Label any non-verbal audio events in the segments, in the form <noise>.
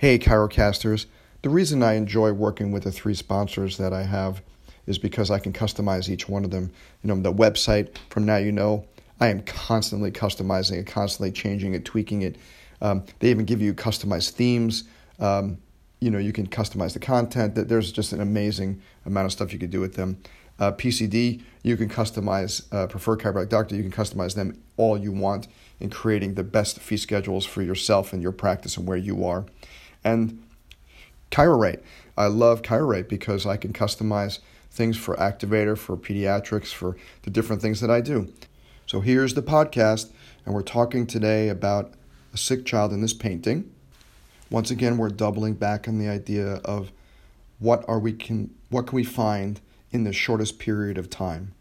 Hey, Chirocasters. The reason I enjoy working with the three sponsors that I have is because I can customize each one of them. You know, the website from Now You Know, I am constantly customizing it, constantly changing it, tweaking it. Um, they even give you customized themes. Um, you know, you can customize the content. There's just an amazing amount of stuff you could do with them. Uh, PCD, you can customize, uh, Preferred Chiropractic Doctor, you can customize them all you want in creating the best fee schedules for yourself and your practice and where you are. And ChiroRate, I love ChiroRate because I can customize things for Activator, for pediatrics, for the different things that I do. So here's the podcast, and we're talking today about a sick child in this painting. Once again, we're doubling back on the idea of what are we can what can we find in the shortest period of time.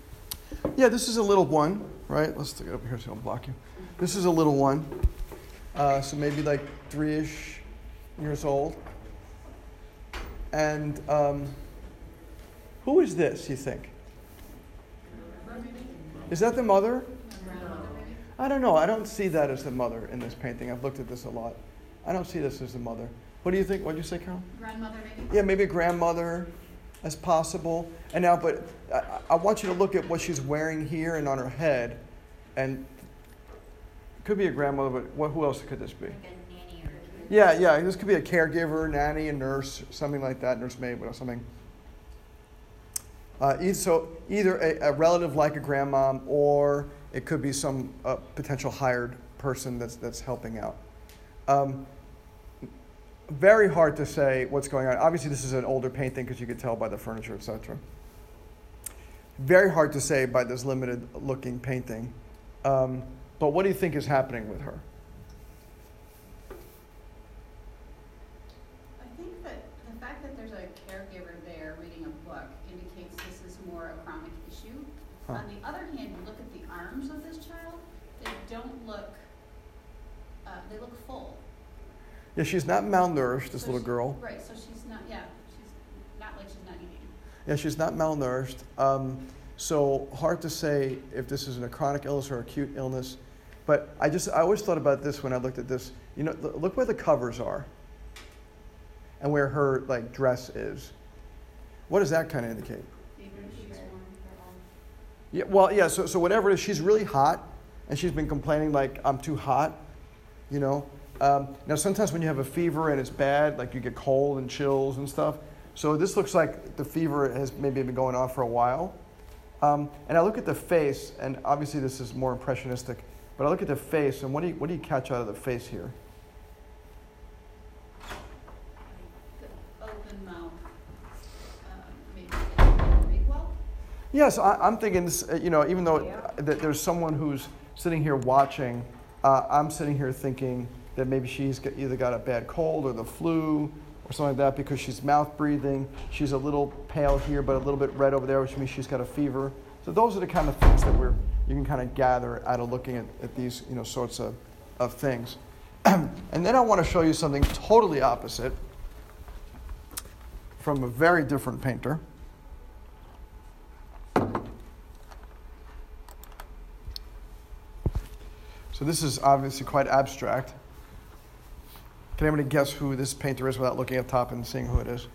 Yeah, this is a little one, right? Let's take it up here so I don't block you. This is a little one, uh, so maybe like three-ish years old. And um, who is this? You think? Is that the mother? I don't know. I don't see that as the mother in this painting. I've looked at this a lot. I don't see this as the mother. What do you think? What did you say, Carol? Grandmother, maybe? Yeah, maybe a grandmother as possible. And now, but I, I want you to look at what she's wearing here and on her head. And it could be a grandmother, but what, who else could this be? Yeah, yeah. This could be a caregiver, nanny, a nurse, something like that, nursemaid or something. Uh, so either a, a relative like a grandmom, or it could be some uh, potential hired person that's that's helping out. Um, very hard to say what's going on. Obviously, this is an older painting because you could tell by the furniture, etc. Very hard to say by this limited looking painting. Um, but what do you think is happening with her? I think that the fact that there's a caregiver there reading a book indicates this is more a chronic issue. Huh. On the other hand, you look at the arms of this child, they don't look, uh, they look full. Yeah, she's not malnourished, this So little she- girl. Right, so she's not, yeah, she's not like she's not eating. Yeah, she's not malnourished. Um, so hard to say if this is a chronic illness or acute illness. But I just I always thought about this when I looked at this. You know, look where the covers are, and where her like dress is. What does that kind of indicate? Maybe she's warm, they're all- Yeah, well, yeah. So so whatever it is, she's really hot, and she's been complaining like I'm too hot. You know. Um, now sometimes when you have a fever and it's bad, like you get cold and chills and stuff. So this looks like the fever has maybe been going on for a while. Um, and I look at the face, and obviously this is more impressionistic, but I look at the face, and what do you, what do you catch out of the face here? The open mouth, um, maybe didn't read well. Yes, I, I'm thinking this, uh, you know, even though that there's someone who's sitting here watching, uh, I'm sitting here thinking that maybe she's got, either got a bad cold or the flu or something like that because she's mouth breathing. She's a little pale here, but a little bit red over there, which means she's got a fever. So those are the kind of things that we're, you can kind of gather out of looking at, at these, you know, sorts of, of things. <clears throat> and then I want to show you something totally opposite from a very different painter. So this is obviously quite abstract. Can anybody guess who this painter is without looking the top and seeing who it is?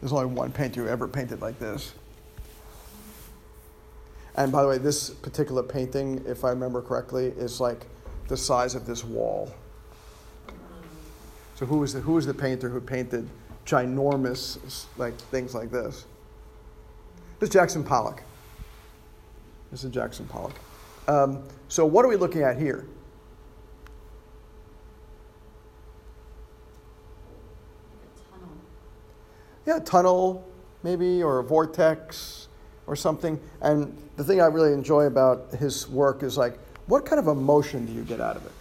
There's only one painter who ever painted like this. And by the way, this particular painting, if I remember correctly, is like the size of this wall. So who is the, who is the painter who painted ginormous like things like this? This is Jackson Pollock. This is Jackson Pollock. Um, so what are we looking at here? Tunnel. Yeah, a tunnel, maybe, or a vortex, or something. And the thing I really enjoy about his work is like, what kind of emotion do you get out of it?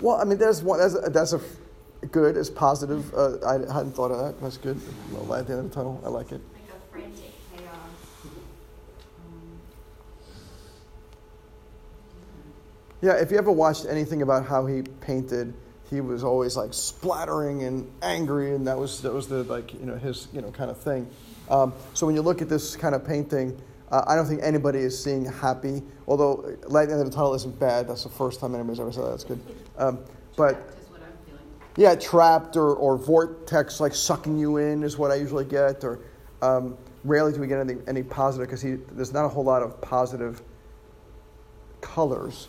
Well, I mean, there's one. That's a, that's a good. It's positive. Uh, I hadn't thought of that. That's good. A little light at the end of the tunnel. I like it. Like a frantic chaos. Yeah, if you ever watched anything about how he painted, he was always like splattering and angry, and that was that was the like you know his you know kind of thing. Um, so when you look at this kind of painting, uh, I don't think anybody is seeing happy. Although Lightning in the Tunnel isn't bad. That's the first time anybody's ever said that. That's good. Um, but Is what I'm feeling. Yeah, trapped or, or vortex like sucking you in is what I usually get. Or um, rarely do we get any, any positive because there's not a whole lot of positive colors,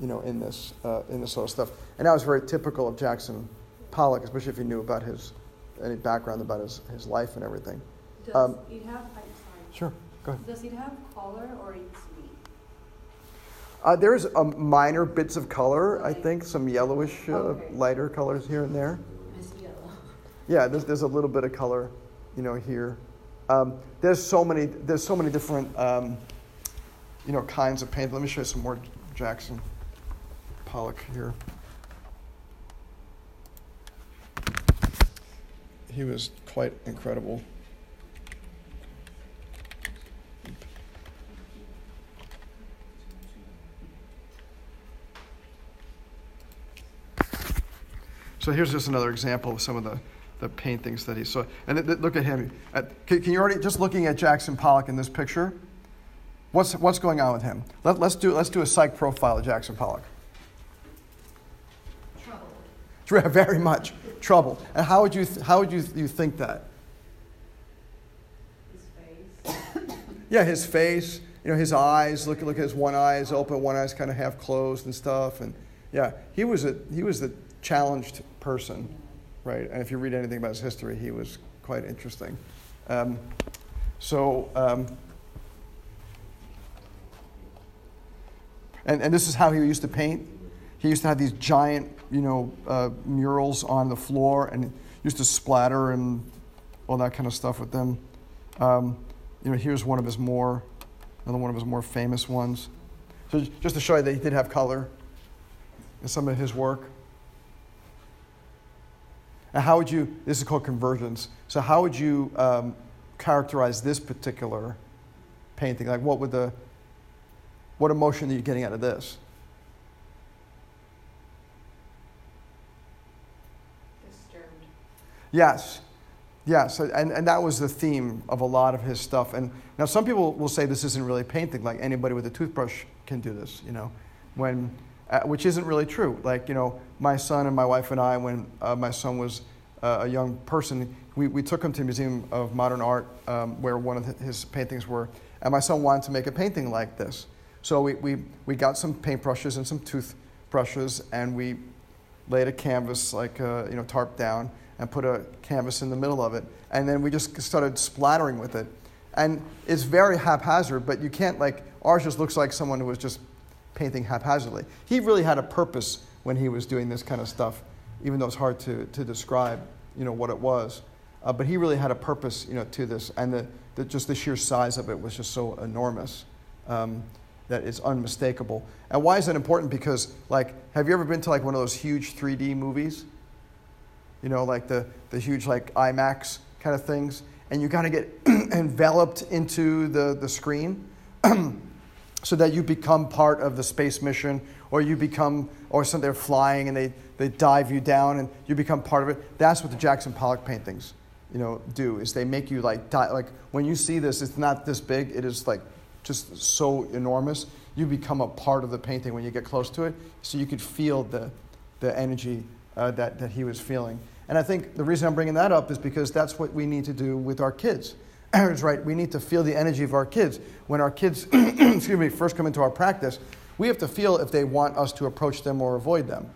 you know, in this uh, in this sort of stuff. And that was very typical of Jackson Pollock, especially if you knew about his any background about his, his life and everything. Does Um, it have, I'm sorry, Sure, go ahead. does it have color or it's me? Uh, there's um, minor bits of color, I think, some yellowish, uh, Okay. lighter colors here and there. Miss Yellow. <laughs> Yeah, there's, there's a little bit of color, you know, here. Um, there's so many there's so many different um, you know kinds of paint. Let me show you some more Jackson Pollock here. He was quite incredible. So here's just another example of some of the, the paintings that he saw. And th- th- look at him. At, can, can you already, just looking at Jackson Pollock in this picture, what's, what's going on with him? Let, let's, do, let's do a psych profile of Jackson Pollock. Trouble. <laughs> Very much. Trouble. And how would you, th- how would you, you think that? His face? <coughs> Yeah, his face, you know, his eyes, look, look at his one eye is open, one eye's kind of half closed and stuff. And yeah, he was, a, he was the challenged person, right? And if you read anything about his history, he was quite interesting. Um, so, um, and, and this is how he used to paint. He used to have these giant, you know, uh, murals on the floor and used to splatter and all that kind of stuff with them. Um, you know, here's one of his more, another one of his more famous ones. So just to show you that he did have color in some of his work. And how would you, this is called convergence. So how would you um, characterize this particular painting? Like what would the, what emotion are you getting out of this? Disturbed. Yes. Yes. And, and that was the theme of a lot of his stuff. And now some people will say this isn't really painting, like anybody with a toothbrush can do this, you know, when, uh, which isn't really true. Like, you know, my son and my wife and I, when uh, my son was uh, a young person, we, we took him to the Museum of Modern Art um, where one of his paintings were. And my son wanted to make a painting like this. So we, we, we got some paintbrushes and some toothbrushes and we laid a canvas, like a you know, tarp down, and put a canvas in the middle of it. And then we just started splattering with it. And it's very haphazard, but you can't, like, ours just looks like someone who was just painting haphazardly. He really had a purpose when he was doing this kind of stuff, even though it's hard to, to describe, you know, what it was. Uh, but he really had a purpose, you know, to this. And the, the, just the sheer size of it was just so enormous. Um, that is unmistakable. And why is that important? Because, like, have you ever been to like one of those huge 3D movies? You know, like the, the huge like IMAX kind of things, and you kind of get <clears throat> enveloped into the, the screen, <clears throat> so that you become part of the space mission, or you become, or some they're flying and they, they dive you down and you become part of it. That's what the Jackson Pollock paintings, you know, do. Is they make you like die, like when you see this, it's not this big. It is like just so enormous. You become a part of the painting when you get close to it, so you could feel the, the energy uh, that, that he was feeling. And I think the reason I'm bringing that up is because that's what we need to do with our kids. <clears throat> Aaron's right. We need to feel the energy of our kids. When our kids, <clears throat> excuse me, first come into our practice, we have to feel if they want us to approach them or avoid them.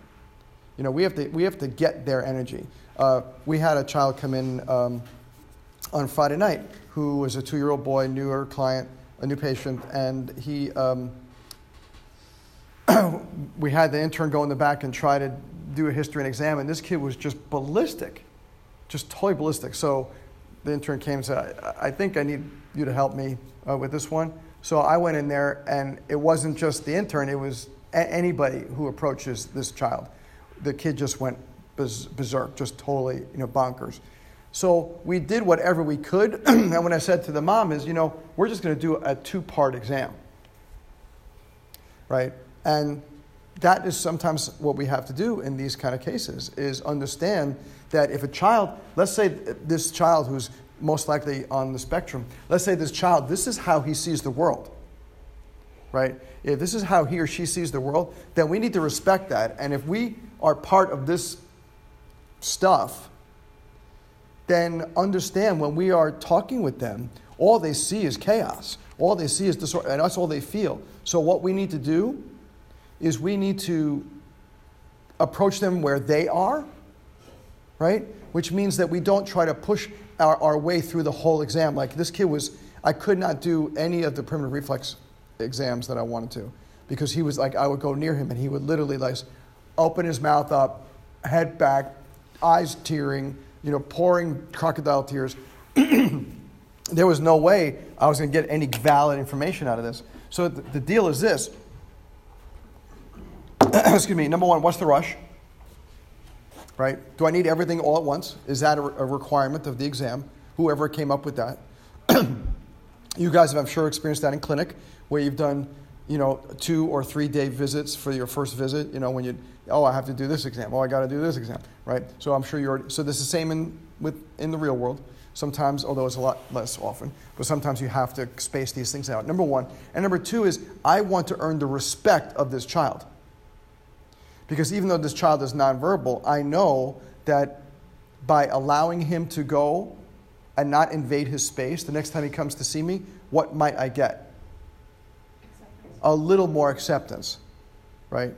You know, we have to, we have to get their energy. Uh, we had a child come in um, on Friday night who was a two year old boy, newer client, a new patient, and he, um, <clears throat> we had the intern go in the back and try to do a history and exam, and this kid was just ballistic, just totally ballistic. So the intern came and said, I, I think I need you to help me uh, with this one. So I went in there, and it wasn't just the intern, it was a- anybody who approaches this child. The kid just went berserk, just totally, you know, bonkers. So we did whatever we could. <clears throat> and when I said to the mom is, you know, we're just going to do a two-part exam. Right? And that is sometimes what we have to do in these kind of cases is understand that if a child, let's say this child who's most likely on the spectrum, let's say this child, this is how he sees the world. Right? If this is how he or she sees the world, then we need to respect that. And if we are part of this stuff, then understand when we are talking with them, all they see is chaos. All they see is disorder, and that's all they feel. So, what we need to do is we need to approach them where they are, right? Which means that we don't try to push our, our way through the whole exam. Like this kid was, I could not do any of the primitive reflex exams that I wanted to because he was like, I would go near him and he would literally like open his mouth up, head back, eyes tearing, you know, pouring crocodile tears. <clears throat> there was no way I was going to get any valid information out of this. So the, the deal is this. <clears throat> Excuse me. Number one, what's the rush? Right? Do I need everything all at once? Is that a, a requirement of the exam? Whoever came up with that. <clears throat> you guys have, I'm sure, experienced that in clinic where you've done, you know, two or three day visits for your first visit. You know, when you, oh, I have to do this exam. Oh, I got to do this exam. Right? So I'm sure you're. So this is the same in with in the real world. Sometimes, although it's a lot less often, but sometimes you have to space these things out. Number one. And number two is I want to earn the respect of this child. Because even though this child is nonverbal, I know that by allowing him to go and not invade his space, the next time he comes to see me, what might I get? Acceptance. A little more acceptance, right?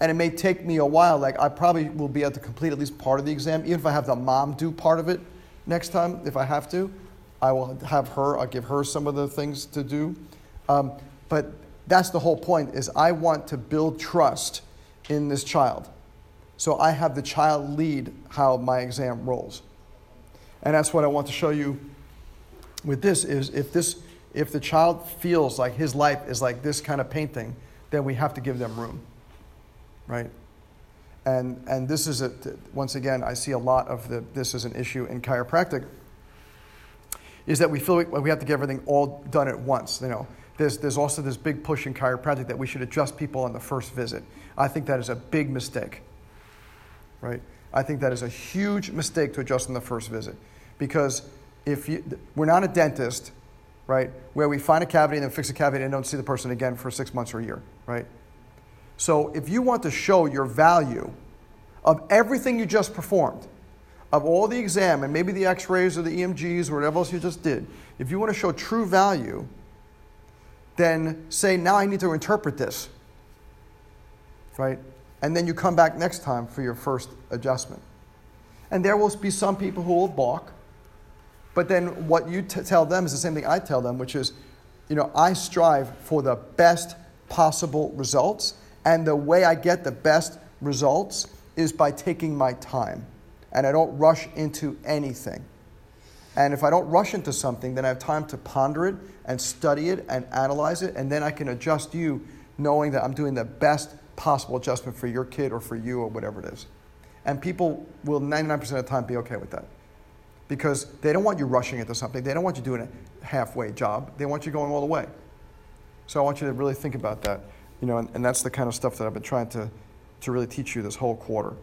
And it may take me a while. Like, I probably will be able to complete at least part of the exam, even if I have the mom do part of it next time, if I have to. I will have her, I'll give her some of the things to do. Um, but that's the whole point is I want to build trust in this child. So I have the child lead how my exam rolls. And that's what I want to show you with this is if this if the child feels like his life is like this kind of painting, then we have to give them room. Right? And and this is a once again I see a lot of the this is an issue in chiropractic is that we feel like we have to get everything all done at once, you know. There's, there's also this big push in chiropractic that we should adjust people on the first visit. I think that is a big mistake, right? I think that is a huge mistake to adjust on the first visit because if you, we're not a dentist, right, where we find a cavity and then fix a cavity and don't see the person again for six months or a year, right? So if you want to show your value of everything you just performed, of all the exam and maybe the x-rays or the EMGs or whatever else you just did, if you want to show true value, then say, now I need to interpret this. Right? And then you come back next time for your first adjustment. And there will be some people who will balk. But then what you t- tell them is the same thing I tell them, which is, you know, I strive for the best possible results. And the way I get the best results is by taking my time. And I don't rush into anything. And if I don't rush into something, then I have time to ponder it and study it and analyze it, and then I can adjust you knowing that I'm doing the best possible adjustment for your kid or for you or whatever it is. And people will 99% of the time be okay with that. Because they don't want you rushing into something. They don't want you doing a halfway job. They want you going all the way. So I want you to really think about that. You know, and, and that's the kind of stuff that I've been trying to, to really teach you this whole quarter.